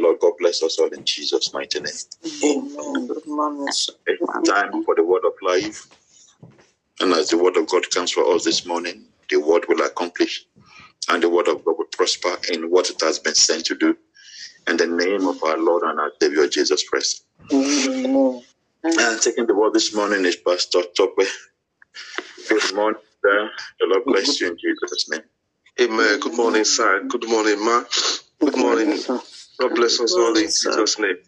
Lord God bless us all in Jesus' mighty name. Amen. Good morning. It's time for the word of life. And as the word of God comes for us this morning, the word will accomplish and the word of God will prosper in what it has been sent to do. In the name of our Lord and our Savior Jesus Christ. Amen. And taking the word this morning is Pastor Tope. Good morning, sir. The Lord bless you in Jesus' name. Amen. Good morning, sir. Good morning, ma. Good morning. God bless us all in Jesus' name.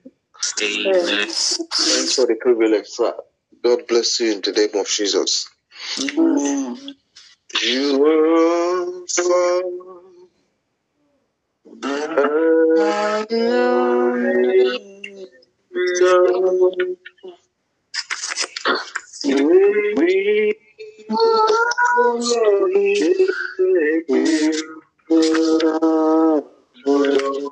Thanks for the privilege, sir. God bless you in the name of Jesus. Amen. You are far. We You You're Alpha and Omega. We worship you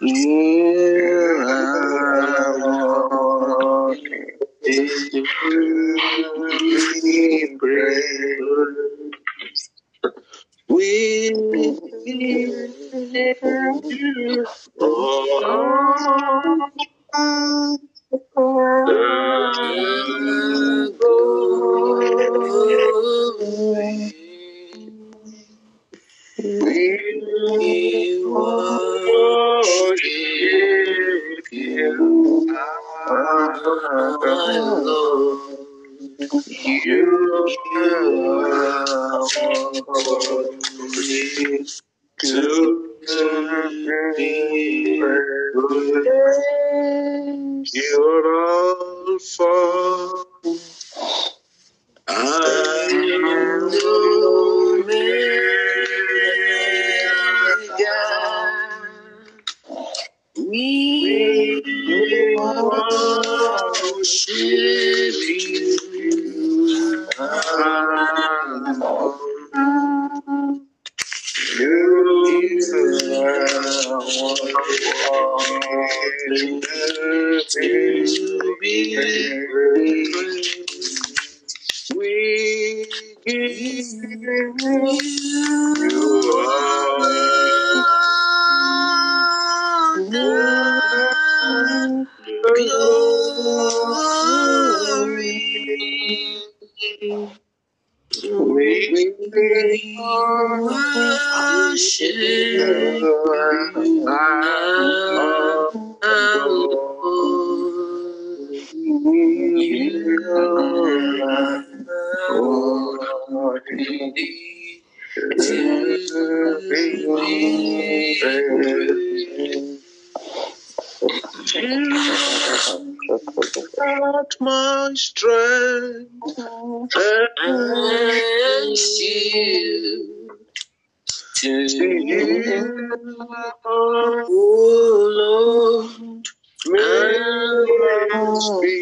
you We worship and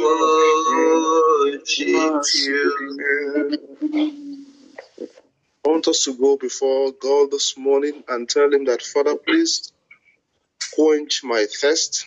I want us to go before God this morning and tell Him that, Father, please quench my thirst,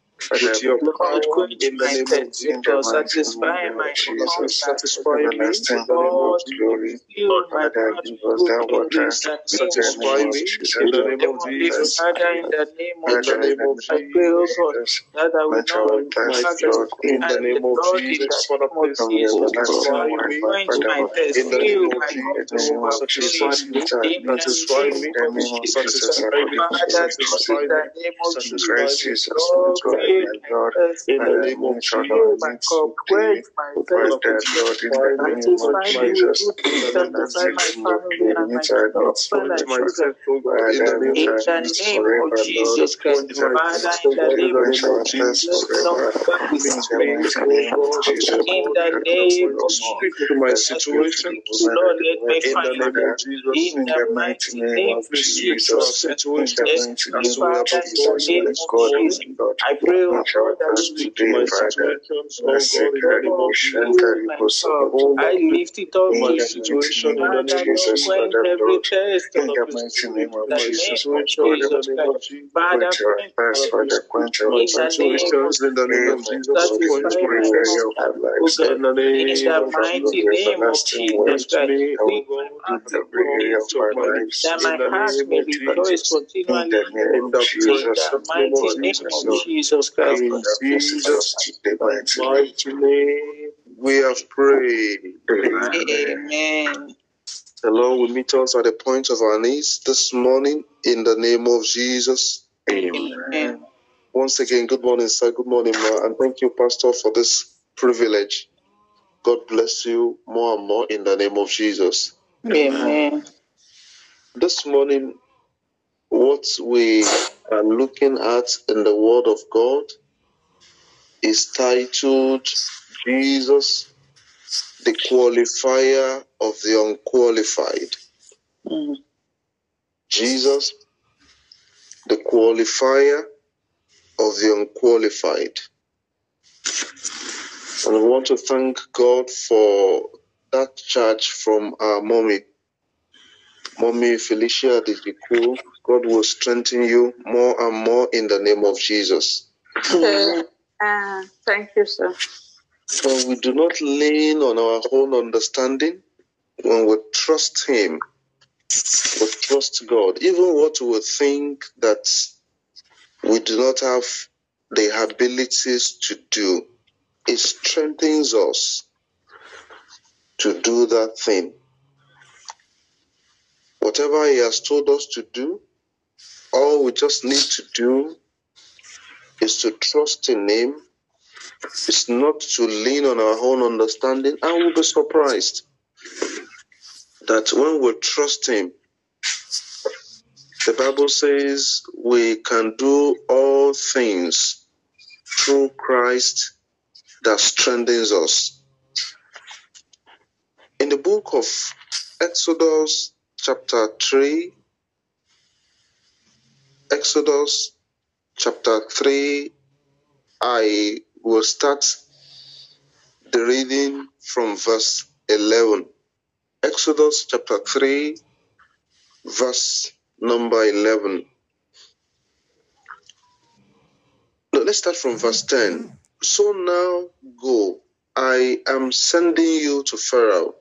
my my Lord, thirst, In the Father, name of meet all our fill Jesus. my needs cup, quench today. my Father, thirst, Father, please oh God. Lord, in the satisfy me. name of Quench Satisfy my me with thirst Jesus, good in the name Father, of satisfy Jesus. Lord, family and my meet our needs husband Quench and my spiritually. children. thirst, oh God, in the Father, name meet of In the Jesus. name of forever, Lord. Jesus Christ, Quench In the name Father, of thirst, in oh the God, Jesus, in name the of quench name of our Jesus, thirst Jesus. some forever. of us In the me, mighty name of Jesus, oh in God, the in the Father, name of. Speak to Jesus. my That As you we situation. speak to will Lord, the let me word In the find name of Father. Jesus. In In the mighty mighty name name of of speak to Jesus Jesus. Christ. In the situations Thank mighty you, as name we of are Father, in the you name my of and Jesus. morning. my Lord. I pray, oh Quench God, our that you Speak to my situations, God, in the name of Jesus. Shanta fill my cup. Ribosokoto. I lift it up my to the you. mighty situation in the name of Jesus, every thirst In the mighty name of Jesus, of my God situation in and the Jesus name my Christ. of Lord. Jesus. Father, Quench our quench my thirst, Father, please Father. speak Quench to our my in the thirst, of situations in the name of Jesus. In Quench every satisfy my my area thirst of our lives. in the name of mighty Jesus. name of everlasting word Jesus me, that oh will Fill my God, do heart at the with every area of point of our my God. needs lives. That in my the heart name may of rejoice Jesus. In the continually in name of the In the name mighty name of Jesus. Lord. Christ. In Father, visit us Jesus' the mighty name. mighty name, we have prayed. Amen. Amen. The Lord will meet us at the point of our needs this morning in the name of Jesus. Amen. Once again, good morning, sir. Good morning, ma. And thank you, Pastor, for this privilege. God bless you more and more in the name of Jesus. Amen. This morning, what we are looking at in the Word of God is titled Jesus, the qualifier of the unqualified. Mm. Jesus, the qualifier of the unqualified. And I want to thank God for that charge from our mommy, mommy Felicia Dijiku. God will strengthen you more and more in the name of Jesus. Uh, thank you, sir. For we do not lean on our own understanding when we trust Him, we trust God. Even what we think that we do not have the abilities to do, it strengthens us to do that thing. Whatever He has told us to do, all we just need to do is to trust in Him, It's not to lean on our own understanding, and we'll be surprised that when we trust Him, the Bible says we can do all things through Christ that strengthens us. In the book of Exodus, chapter 3, Exodus chapter 3, I will start the reading from verse 11. Exodus chapter 3, verse number 11. No, let's start from verse 10. So now go, I am sending you to Pharaoh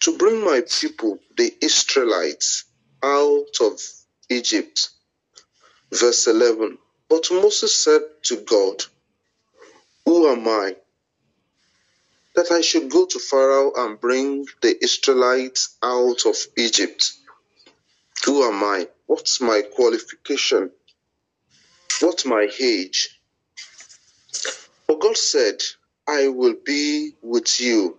to bring my people, the Israelites, out of Egypt. Verse 11. But Moses said to God, Who am I that I should go to Pharaoh and bring the Israelites out of Egypt? Who am I? What's my qualification? What's my age? But God said, I will be with you,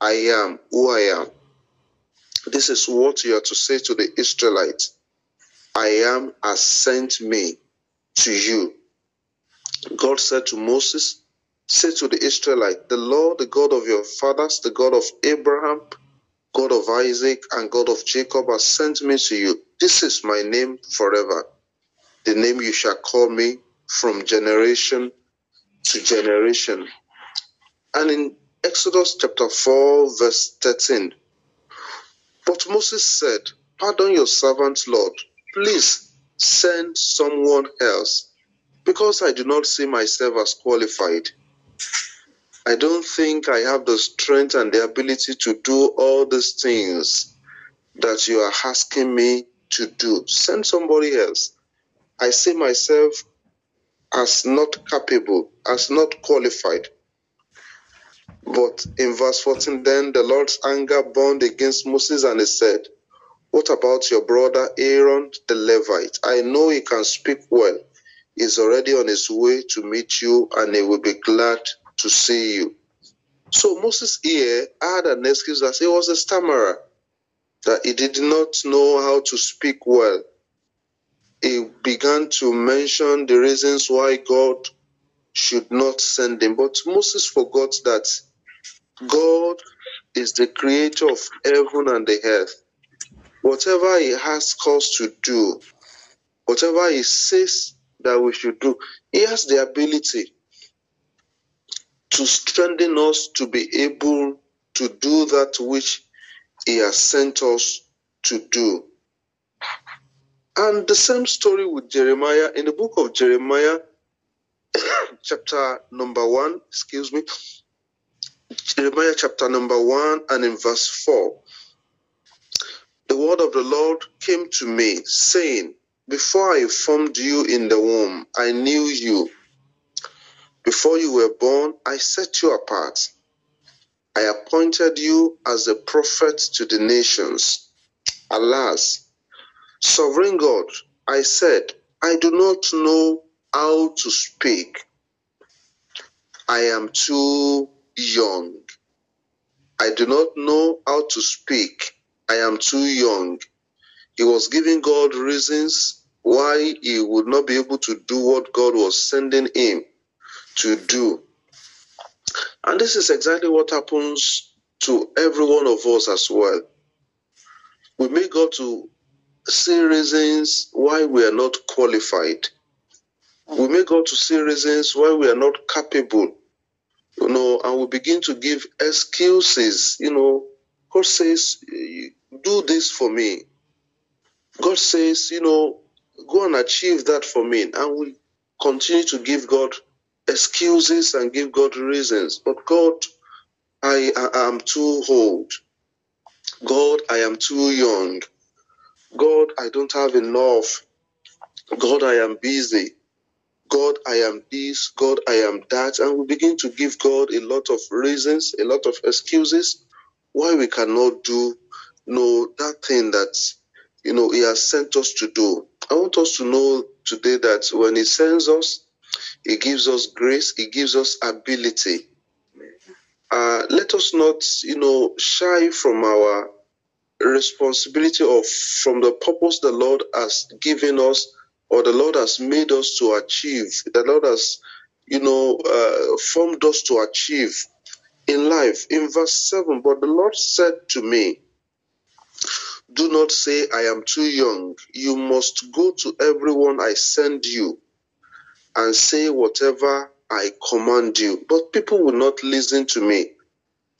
I am who I am. This is what you are to say to the Israelites I am has sent me to you. God said to Moses, Say to the Israelites, The Lord, the God of your fathers, the God of Abraham, God of Isaac, and God of Jacob has sent me to you. This is my name forever, the name you shall call me from generation to generation. And in Exodus chapter 4, verse 13, but Moses said, Pardon your servant, Lord. Please send someone else, because I do not see myself as qualified. I don't think I have the strength and the ability to do all these things that you are asking me to do. Send somebody else. I see myself as not capable, as not qualified. But in verse 14, then the Lord's anger burned against Moses and he said, What about your brother Aaron the Levite? I know he can speak well. He's already on his way to meet you and he will be glad to see you. So Moses here had an excuse that he was a stammerer, that he did not know how to speak well. He began to mention the reasons why God should not send him. But Moses forgot that God is the creator of heaven and the earth. Whatever he asks us to do, whatever he says that we should do, he has the ability to strengthen us to be able to do that which he has sent us to do. And the same story with Jeremiah in the book of Jeremiah, chapter number one, excuse me, Jeremiah chapter number one and in verse four. The word of the Lord came to me, saying, Before I formed you in the womb, I knew you. Before you were born, I set you apart. I appointed you as a prophet to the nations. Alas, sovereign God, I said, I do not know how to speak. I am too young. I do not know how to speak. I am too young. He was giving God reasons why he would not be able to do what God was sending him to do. And this is exactly what happens to every one of us as well. We may go to see reasons why we are not qualified. We may go to see reasons why we are not capable, you know, and we begin to give excuses. You know, God says, Do this for me. God says, You know, go and achieve that for me. And we continue to give God excuses and give God reasons. But God, I, I am too old. God, I am too young. God, I don't have enough. God, I am busy. God, I am this. God, I am that. And we begin to give God a lot of reasons, a lot of excuses why we cannot do you know, that thing that you know He has sent us to do. I want us to know today that when He sends us, He gives us grace, He gives us ability. Uh, let us not, you know, shy from our responsibility or from the purpose the Lord has given us or the Lord has made us to achieve. The Lord has, you know, uh, formed us to achieve in life. In verse 7, but the Lord said to me, Do not say, I am too young. You must go to everyone I send you and say whatever I command you. But people will not listen to me,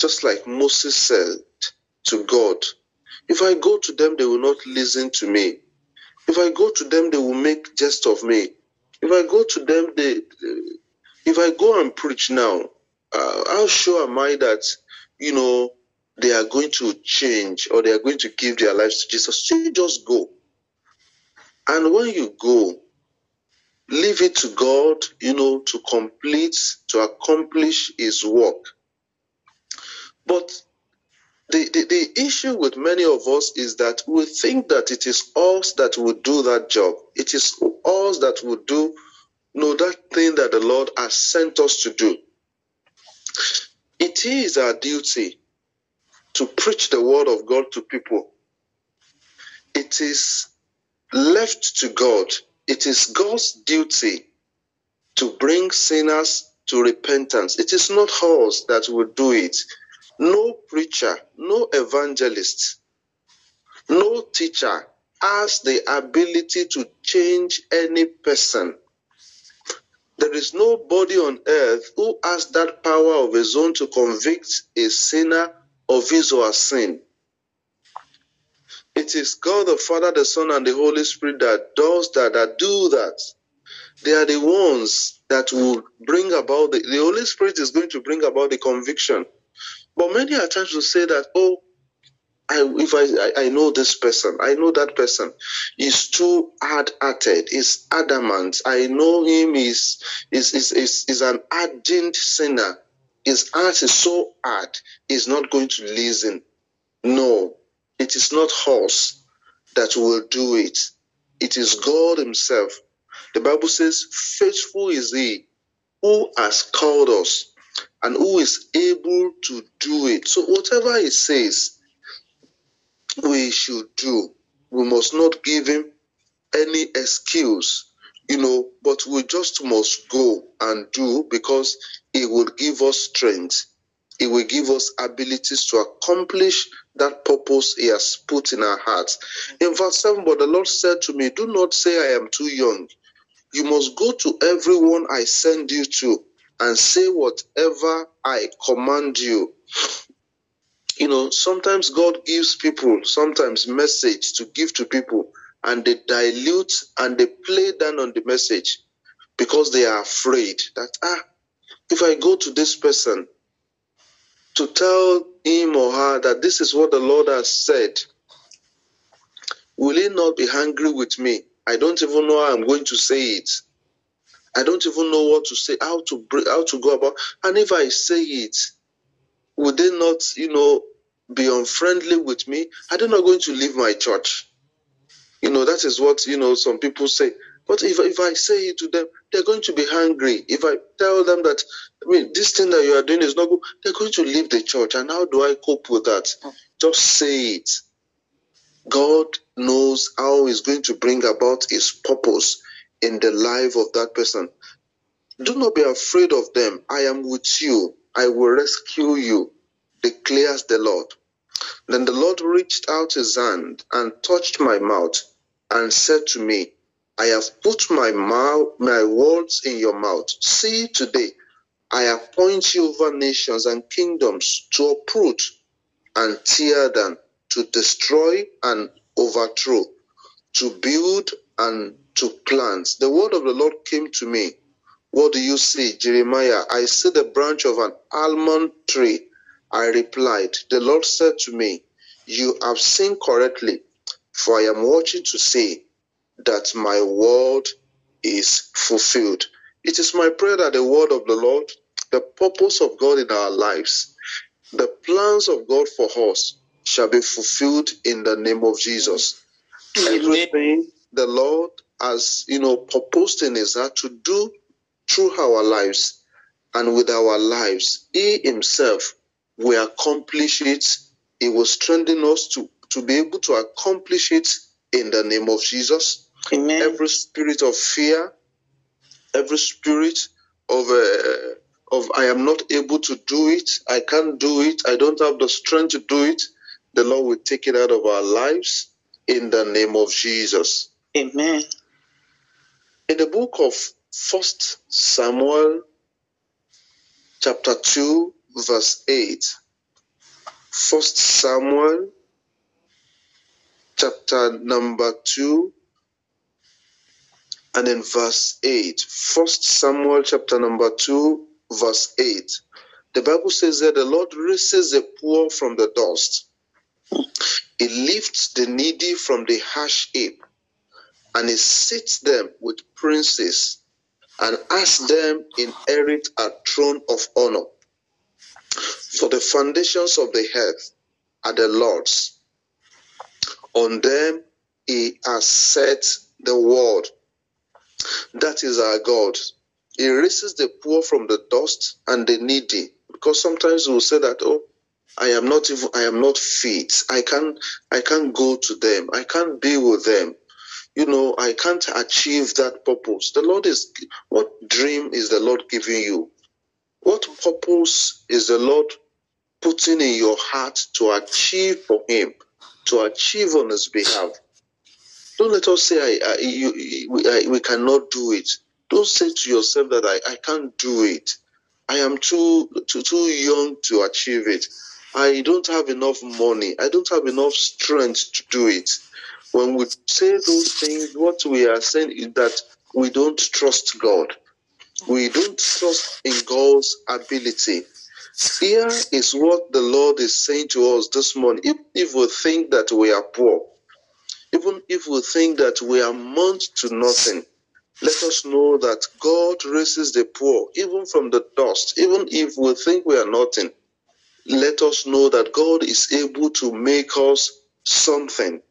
just like Moses said to God. If I go to them, they will not listen to me. If I go to them, they will make jest of me. If I go to them, they, if I go and preach now, uh, how sure am I that, you know, they are going to change or they are going to give their lives to Jesus, you just go. And when you go, leave it to God, you know, to complete, to accomplish His work. But the, the, the issue with many of us is that we think that it is us that will do that job. It is us that will do you know, that thing that the Lord has sent us to do. It is our duty to preach the word of God to people. It is left to God. It is God's duty to bring sinners to repentance. It is not us that will do it. No preacher, no evangelist, no teacher has the ability to change any person. There is nobody on earth who has that power of his own to convict a sinner of his or her sin. It is God the Father, the Son, and the Holy Spirit that does that, that do that. They are the ones that will bring about the, the Holy Spirit is going to bring about the conviction. But many are trying to say that, oh, I, if I, I, I know this person, I know that person is too hard-hearted, is adamant. I know him is is is is, is an ardent sinner. His heart is so hard, he's not going to listen. No, it is not us that will do it. It is God Himself. The Bible says, Faithful is He who has called us and who is able to do it. So, whatever He says, we should do. We must not give Him any excuse, you know, but we just must go and do because He will give us strength. He will give us abilities to accomplish that purpose He has put in our hearts. In verse 7, but the Lord said to me, Do not say I am too young. You must go to everyone I send you to and say whatever I command you. You know, sometimes God gives people sometimes message to give to people and they dilute and they play down on the message because they are afraid that ah if I go to this person to tell him or her that this is what the Lord has said, will he not be angry with me? I don't even know how I'm going to say it. I don't even know what to say, how to bring, how to go about. And if I say it, would they not, you know, be unfriendly with me? Are they not going to leave my church? You know, that is what, you know, some people say. But if, if I say it to them, they're going to be angry. If I tell them that, I mean, this thing that you are doing is not good, they're going to leave the church. And how do I cope with that? Just say it. God knows how He's going to bring about His purpose in the life of that person. Do not be afraid of them. I am with you. I will rescue you, declares the Lord. Then the Lord reached out his hand and touched my mouth and said to me, I have put my mouth, my words in your mouth. See today, I appoint you over nations and kingdoms to uproot and tear down, to destroy and overthrow, to build and to plant. The word of the Lord came to me. What do you see, Jeremiah? I see the branch of an almond tree. I replied, The Lord said to me, You have seen correctly, for I am watching to see that my word is fulfilled. It is my prayer that the word of the Lord, the purpose of God in our lives, the plans of God for us shall be fulfilled in the name of Jesus. Everything the Lord has, you know, proposed in his heart to do through our lives and with our lives, he himself will accomplish it. He will strengthen us to, to be able to accomplish it in the name of Jesus. Amen. Every spirit of fear, every spirit of uh, of I am not able to do it, I can't do it, I don't have the strength to do it, the Lord will take it out of our lives in the name of Jesus. Amen. In the book of First Samuel, chapter 2, verse 8. First Samuel, chapter number 2, and in verse 8. First Samuel, chapter number 2, verse 8. The Bible says that the Lord raises the poor from the dust. He lifts the needy from the harsh heap, and he sits them with princes, and asks them inherit a throne of honor. For the foundations of the earth are the Lord's. On them he has set the world. That is our God. He raises the poor from the dust and the needy. Because sometimes we'll say that, oh, I am not even I am not fit. I can't I can't go to them. I can't be with them. You know, I can't achieve that purpose. The Lord is what dream is the Lord giving you? What purpose is the Lord putting in your heart to achieve for Him, to achieve on His behalf? Don't let us say I, I, you, we, I, we cannot do it. Don't say to yourself that I, I can't do it. I am too, too too young to achieve it. I don't have enough money. I don't have enough strength to do it. When we say those things, what we are saying is that we don't trust God. We don't trust in God's ability. Here is what the Lord is saying to us this morning. If, if we think that we are poor, even if we think that we are amount to nothing, let us know that God raises the poor, even from the dust. Even if we think we are nothing, let us know that God is able to make us something.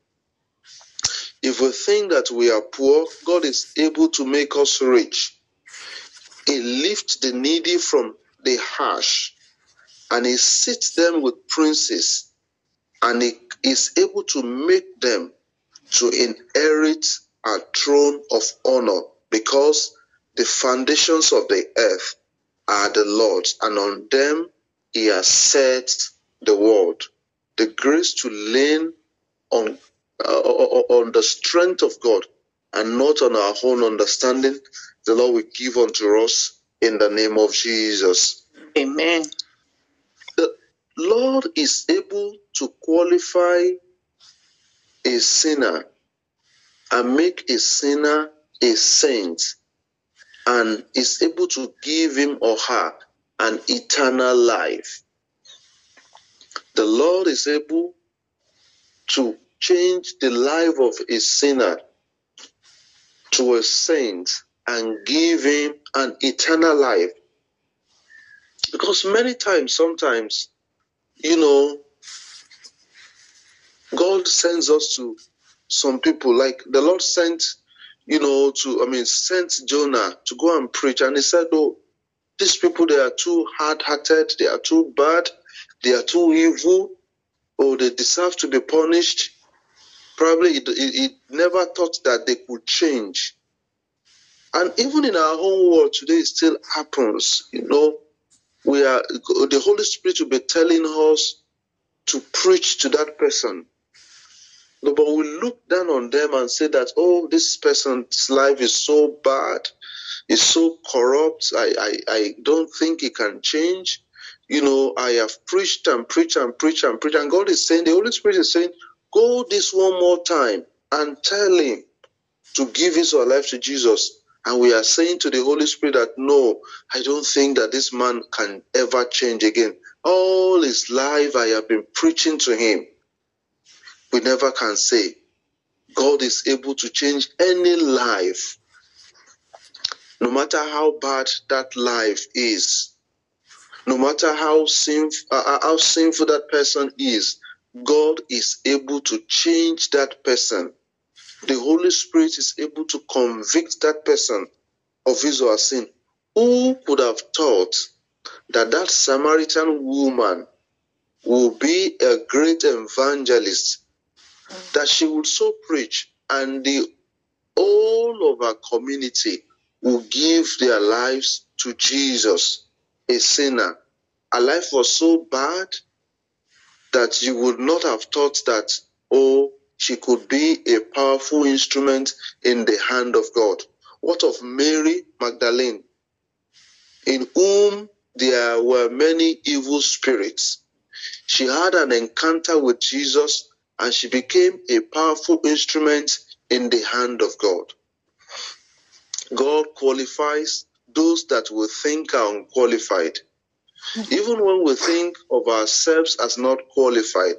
If we think that we are poor, God is able to make us rich. He lifts the needy from the harsh, and He sits them with princes, and He is able to make them to inherit a throne of honor because the foundations of the earth are the Lord's, and on them He has set the world. The grace to lean on uh, on the strength of God and not on our own understanding, the Lord will give unto us in the name of Jesus. Amen. The Lord is able to qualify a sinner and make a sinner a saint and is able to give him or her an eternal life. The Lord is able to change the life of a sinner to a saint and give him an eternal life. Because many times, sometimes, you know, God sends us to some people, like the Lord sent, you know, to, I mean, sent Jonah to go and preach. And he said, Oh, these people, they are too hard hearted, they are too bad, they are too evil, or they deserve to be punished. Probably it, it, it never thought that they could change. And even in our own world today, it still happens. You know, we are the Holy Spirit will be telling us to preach to that person. No, but we look down on them and say that, oh, this person's life is so bad, is so corrupt. I, I, I don't think he can change. You know, I have preached and preached and preached and preached. And God is saying, the Holy Spirit is saying, go this one more time and tell him to give his life to Jesus. And we are saying to the Holy Spirit that no, I don't think that this man can ever change again. All his life I have been preaching to him. We never can say God is able to change any life, no matter how bad that life is, no matter how sinful, uh, how sinful that person is. God is able to change that person the Holy Spirit is able to convict that person of his or her sin. Who could have thought that that Samaritan woman will be a great evangelist, that she would so preach, and the whole of our community will give their lives to Jesus, a sinner. Her life was so bad that you would not have thought that, oh, she could be a powerful instrument in the hand of God. What of Mary Magdalene, in whom there were many evil spirits? She had an encounter with Jesus and she became a powerful instrument in the hand of God. God qualifies those that we think are unqualified. Even when we think of ourselves as not qualified,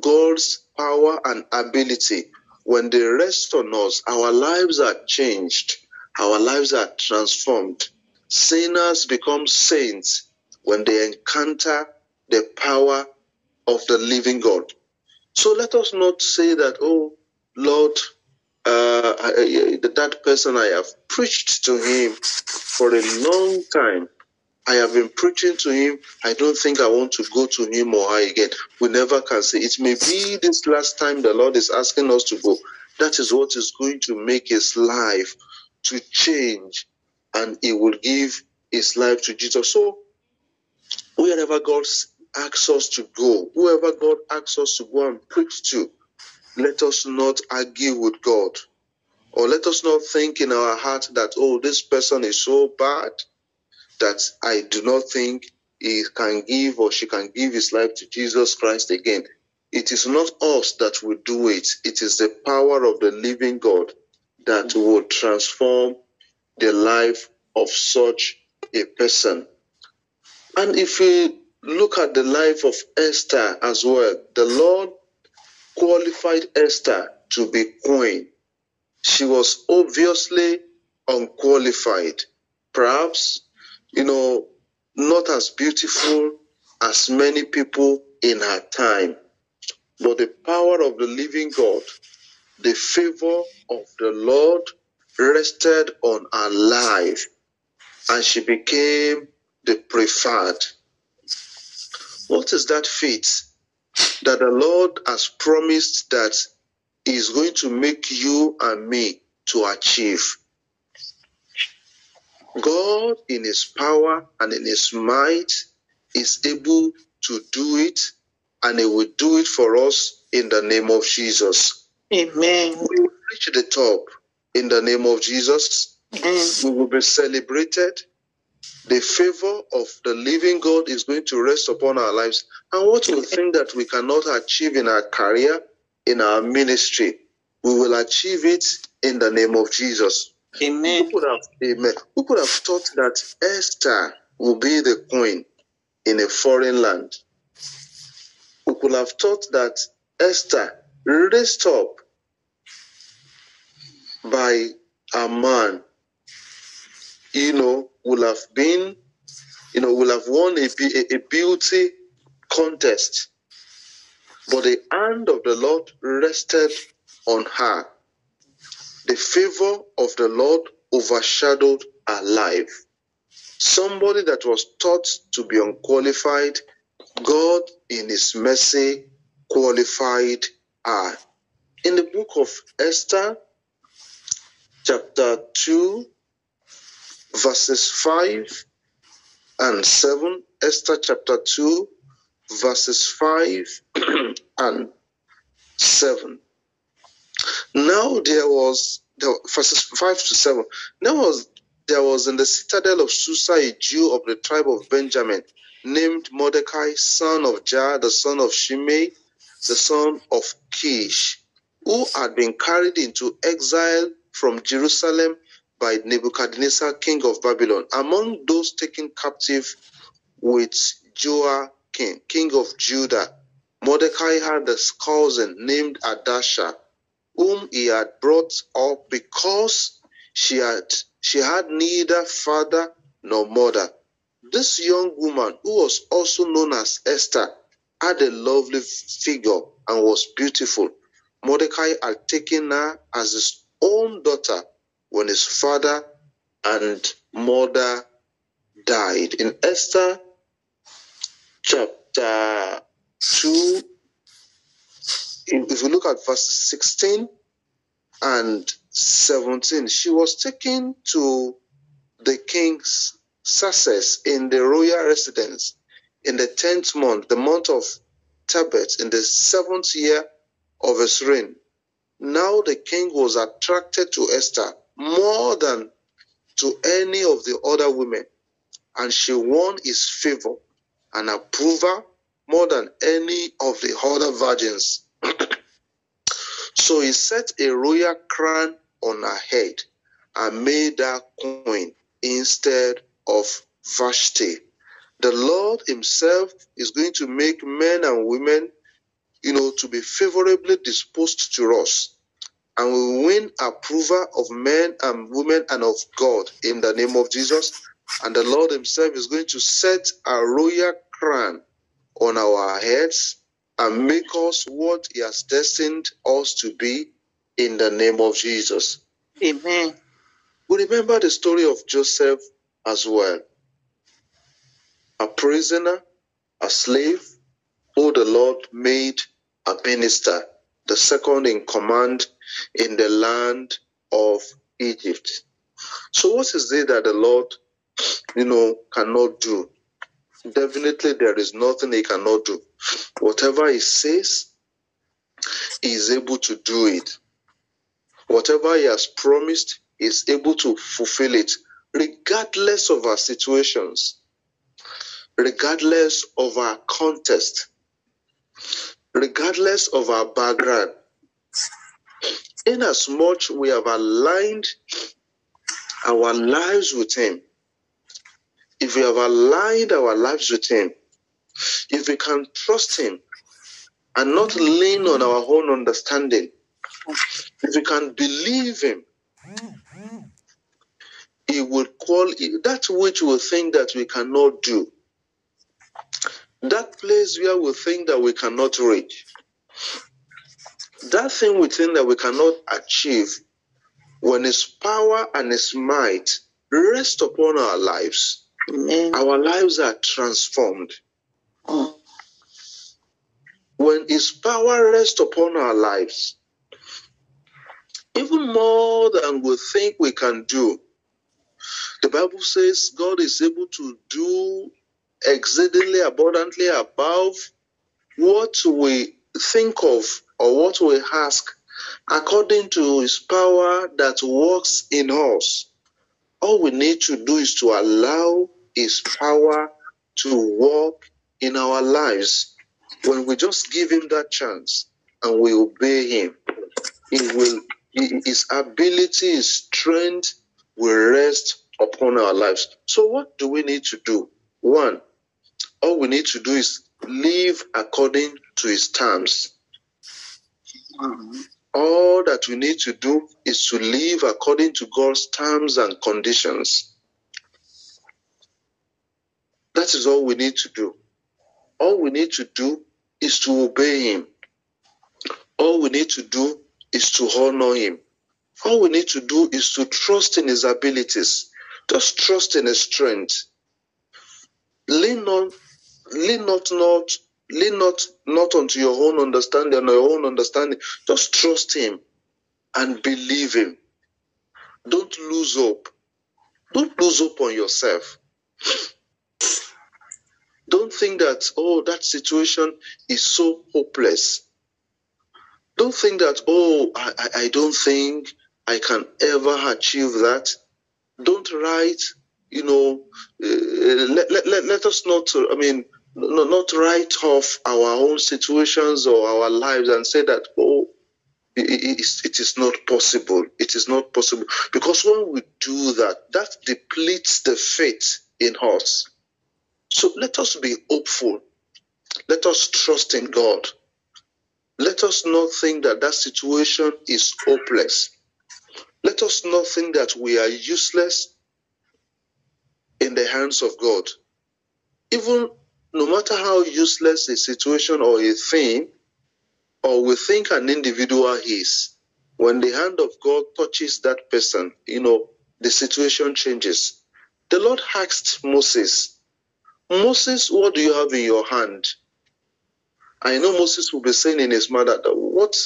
God's power and ability, when they rest on us, our lives are changed, our lives are transformed. Sinners become saints when they encounter the power of the living God. So let us not say that, oh, Lord, uh, I- I- that person I have preached to him for a long time. I have been preaching to him. I don't think I want to go to him or her again. We never can say it may be this last time the Lord is asking us to go. That is what is going to make his life to change, and he will give his life to Jesus. So wherever God asks us to go, whoever God asks us to go and preach to, let us not argue with God. Or let us not think in our heart that, oh, this person is so bad that I do not think he can give or she can give his life to Jesus Christ again. It is not us that will do it, it is the power of the living God that mm. will transform the life of such a person. And if we look at the life of Esther as well, the Lord qualified Esther to be queen. She was obviously unqualified. Perhaps, you know, not as beautiful as many people in her time. But the power of the living God, the favor of the Lord rested on her life, and she became the preferred. What is that faith that the Lord has promised that is going to make you and me to achieve? God, in His power and in His might, is able to do it, and He will do it for us in the name of Jesus. Amen. We will reach the top in the name of Jesus. Amen. We will be celebrated. The favor of the living God is going to rest upon our lives. And what we think that we cannot achieve in our career, in our ministry, we will achieve it in the name of Jesus. Who Amen. could have, amen. Who could have thought that Esther would be the queen in a foreign land? Who could have thought that Esther, raised up by a man, you know, will have been, you know, will have won a, a, a beauty contest. But the hand of the Lord rested on her. The favor of the Lord overshadowed her life. Somebody that was thought to be unqualified, God in His mercy qualified her. In the book of Esther, chapter 2, verses 5 and 7, Esther chapter 2, verses 5 and 7. Now there was the verses 5 to 7. Now was there was in the citadel of Susa a Jew of the tribe of Benjamin, named Mordecai, son of Jair, the son of Shimei, the son of Kish, who had been carried into exile from Jerusalem by Nebuchadnezzar, king of Babylon. Among those taken captive with Joachim, king of Judah, Mordecai had a cousin named Hadassah, whom he had brought up because she had she had neither father nor mother. This young woman, who was also known as Esther, had a lovely figure and was beautiful. Mordecai had taken her as his own daughter when his father and mother died. In Esther chapter 2, if you look at verse 16 and 17, she was taken to the king's Xerxes in the royal residence in the tenth month, the month of Tebet, in the seventh year of his reign. Now the king was attracted to Esther more than to any of the other women, and she won his favor and approval more than any of the other virgins. So he set a royal crown on her head and made her queen instead of Vashti. the Lord Himself is going to make men and women, you know, to be favorably disposed to us. And we win approval of men and women and of God in the name of Jesus. And the Lord Himself is going to set a royal crown on our heads and make us what He has destined us to be in the name of Jesus. Amen. We remember the story of Joseph as well. A prisoner, a slave, who the Lord made a minister, the second in command in the land of Egypt. So, what is it that the Lord, you know, cannot do? Definitely, there is nothing He cannot do. Whatever He says, He is able to do it. Whatever He has promised, He is able to fulfill it, regardless of our situations, regardless of our context, regardless of our background. Inasmuch we have aligned our lives with Him, if we have aligned our lives with Him, if we can trust Him and not lean on our own understanding, if we can believe Him, He will call it that which we think that we cannot do, that place where we think that we cannot reach, that thing we think that we cannot achieve, when His power and His might rest upon our lives, Amen. our lives are transformed. When His power rests upon our lives, even more than we think we can do, the Bible says God is able to do exceedingly abundantly above what we think of or what we ask according to his power that works in us. All we need to do is to allow his power to work in our lives. When we just give him that chance and we obey him, he will his ability, his strength will rest upon our lives. So what do we need to do? One, all we need to do is live according to his terms. All that we need to do is to live according to God's terms and conditions. That is all we need to do. All we need to do is to obey Him. All we need to do is to honor Him. All we need to do is to trust in His abilities. Just trust in His strength. Lean on, lean not, not, lean not, not onto your own understanding, on your own understanding. Just trust Him and believe Him. Don't lose hope. Don't lose hope on yourself. Don't think that, oh, that situation is so hopeless. Don't think that, oh, I, I, don't think I can ever achieve that. Don't write, you know, uh, let, let, let, let us not, I mean, no, not write off our own situations or our lives and say that, oh, it, is- it is not possible. It is not possible. Because when we do that, that depletes the faith in us. So let us be hopeful. Let us trust in God. Let us not think that that situation is hopeless. Let us not think that we are useless in the hands of God. Even no matter how useless a situation or a thing, or we think an individual is, when the hand of God touches that person, you know, the situation changes. The Lord asked Moses, Moses, what do you have in your hand? I know Moses will be saying in his mind that what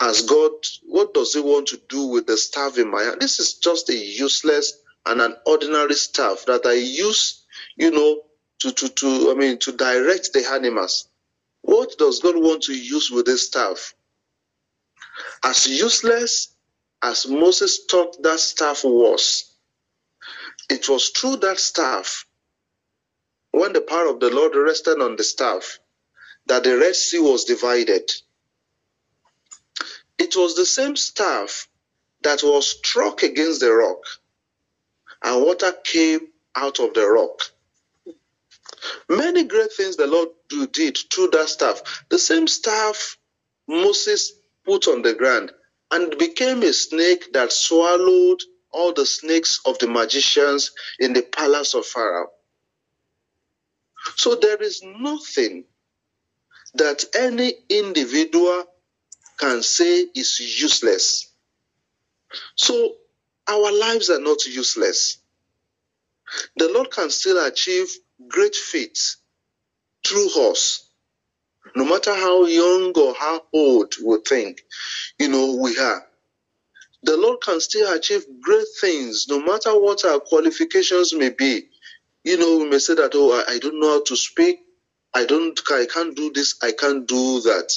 has God, what does he want to do with the staff in my hand? This is just a useless and an ordinary staff that I use, you know, to, to, to I mean, to direct the animals. What does God want to use with this staff? As useless as Moses thought that staff was, it was through that staff, when the power of the Lord rested on the staff, that the Red Sea was divided. It was the same staff that was struck against the rock, and water came out of the rock. Many great things the Lord did through that staff. The same staff Moses put on the ground and became a snake that swallowed all the snakes of the magicians in the palace of Pharaoh. So there is nothing that any individual can say is useless. So our lives are not useless. The Lord can still achieve great feats through us, no matter how young or how old we think, you know, we are. The Lord can still achieve great things, no matter what our qualifications may be. You know, we may say that, oh, I, I don't know how to speak. I don't, I can't do this. I can't do that.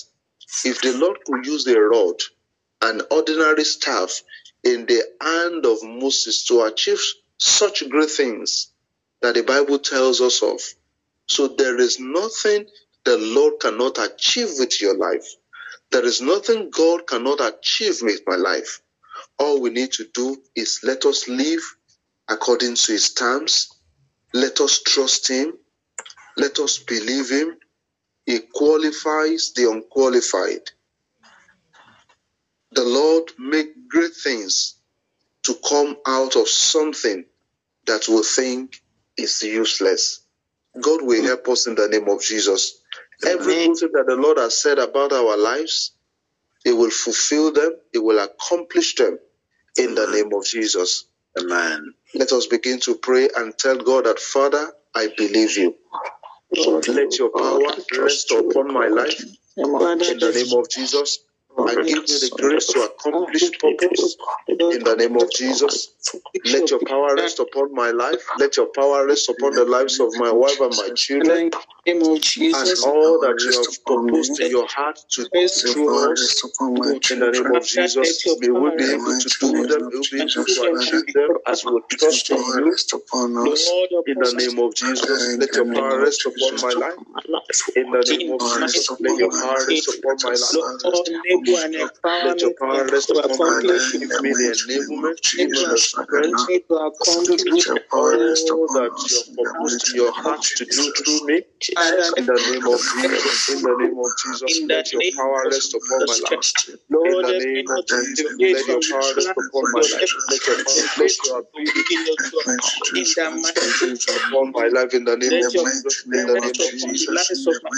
If the Lord could use a rod, an ordinary staff in the hand of Moses to achieve such great things that the Bible tells us of. So there is nothing the Lord cannot achieve with your life. There is nothing God cannot achieve with my life. All we need to do is let us live according to his terms. Let us trust him. Let us believe him. He qualifies the unqualified. The Lord make great things to come out of something that we think is useless. God will help us in the name of Jesus. Every good that the Lord has said about our lives, He will fulfill them, He will accomplish them in the name of Jesus. Amen. Let us begin to pray and tell God that, Father, I believe you. Let your power rest upon my life in the name of Jesus. I give you the grace to accomplish purpose in the name of Jesus. Let your power rest upon my life. Let your power rest upon the lives of my wife and my children. Name of And Jesus. all that you have proposed in your heart to do through us, in the name of Jesus, may we be able to do them, we be able to achieve them as we trust in you. Lord, In the name of Jesus, let your power rest upon my life. In the name of Jesus, let your power rest upon my life. Lord, enable and empower Let your power rest upon my life. Give me the enablement, give me the strength, me to accomplish all that you have proposed in your heart to do through me. In the name of Jesus, in the name of Jesus, let your power rest upon my life. In the name of Jesus, let your power rest upon my life. Let your power, let your ability in the upon my life. In the name of Jesus, in the name rest of upon Jesus. my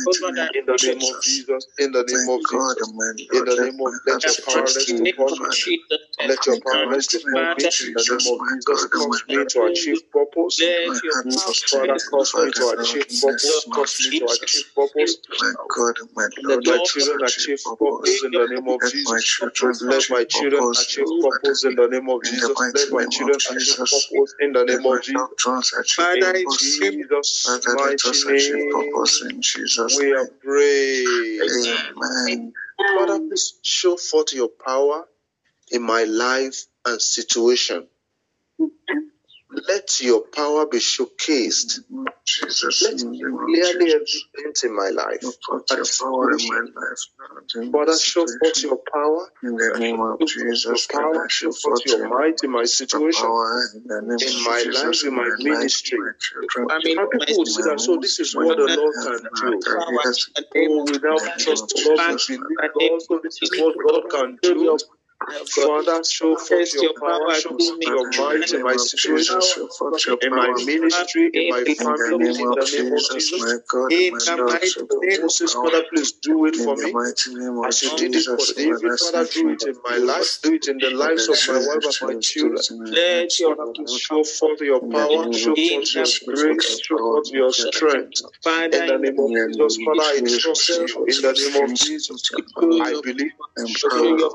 In the name of Jesus, in the name of Jesus, in the name of let your power rest in the name upon of me. Jesus. Let your power rest upon me. Father, In the name of Jesus, cause me to achieve purpose. let your power Father, cause me to achieve purpose. Cause to achieve purpose. Let my children achieve purpose in the name of Jesus. Let my children achieve purpose in the name of Jesus. Let my children achieve purpose in the name of Jesus. Father, In in Jesus' mighty name, we are praying. Father, please show forth your power in my life and situation. Let your power be showcased. Let it be clearly evident in my life and situation. Father, show forth your power. In the name of Jesus, power, show forth your might in my situation, in my life, in my ministry. I mean, people will see that, so this is what the Lord can do. Oh, without trust, Lord, we believe God, this is what God can do. Father, show forth your power, show me, your might in my situation, in my ministry, in my family, in the name of Jesus. In the mighty name Moses, Father, please do it for me. As you did it for David, Father, do it in my life, do it in the lives of my wife and my children. let your Father, show forth your power, show forth your grace, show forth your strength. Father In the name of Jesus, Father, I trust you. In the name of Jesus, I believe. Show your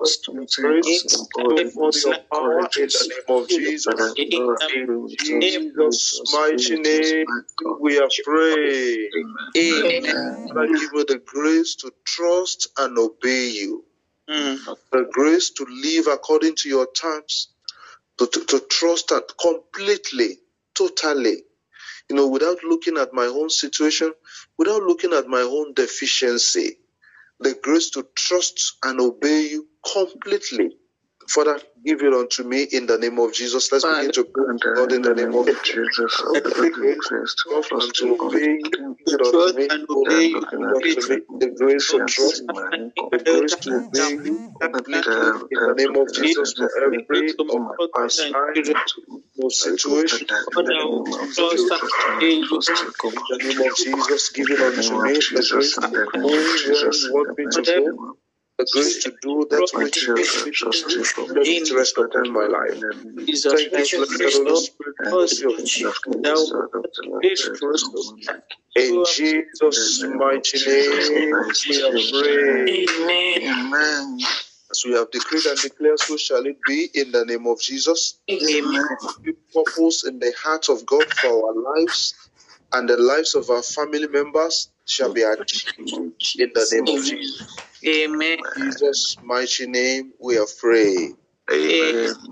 grace, show forth your power. In the name of Jesus. In Jesus' mighty name, we are praying. Amen. Father, give me the grace to trust and obey you. Mm. The grace to live according to your terms, to, to, to trust that completely, totally, you know, without looking at my own situation, without looking at my own deficiency. The grace to trust and obey you completely. Father, give it unto me in the name of Jesus. Let's begin to pray And to God in the name of Jesus, God and obey you. Give it unto and Oh, obey give it unto me. The grace to trust, the grace to obey you in the name of Jesus for every of my past life, no situation. In the name of Jesus, in the name of Jesus, give it unto me the grace to where you me to the grace to do that which you want me to do. Rest upon my life. Jesus, Thank you, blessed Holy for your thou grace. In Jesus' mighty name, we are praying. Amen. Amen. As we have decreed and declared, so shall it be in the name of Jesus. Amen. We purpose in the heart of God for our lives and the lives of our family members shall be achieved in the name of Jesus. Amen. In Jesus' mighty name, we are praying. Amen.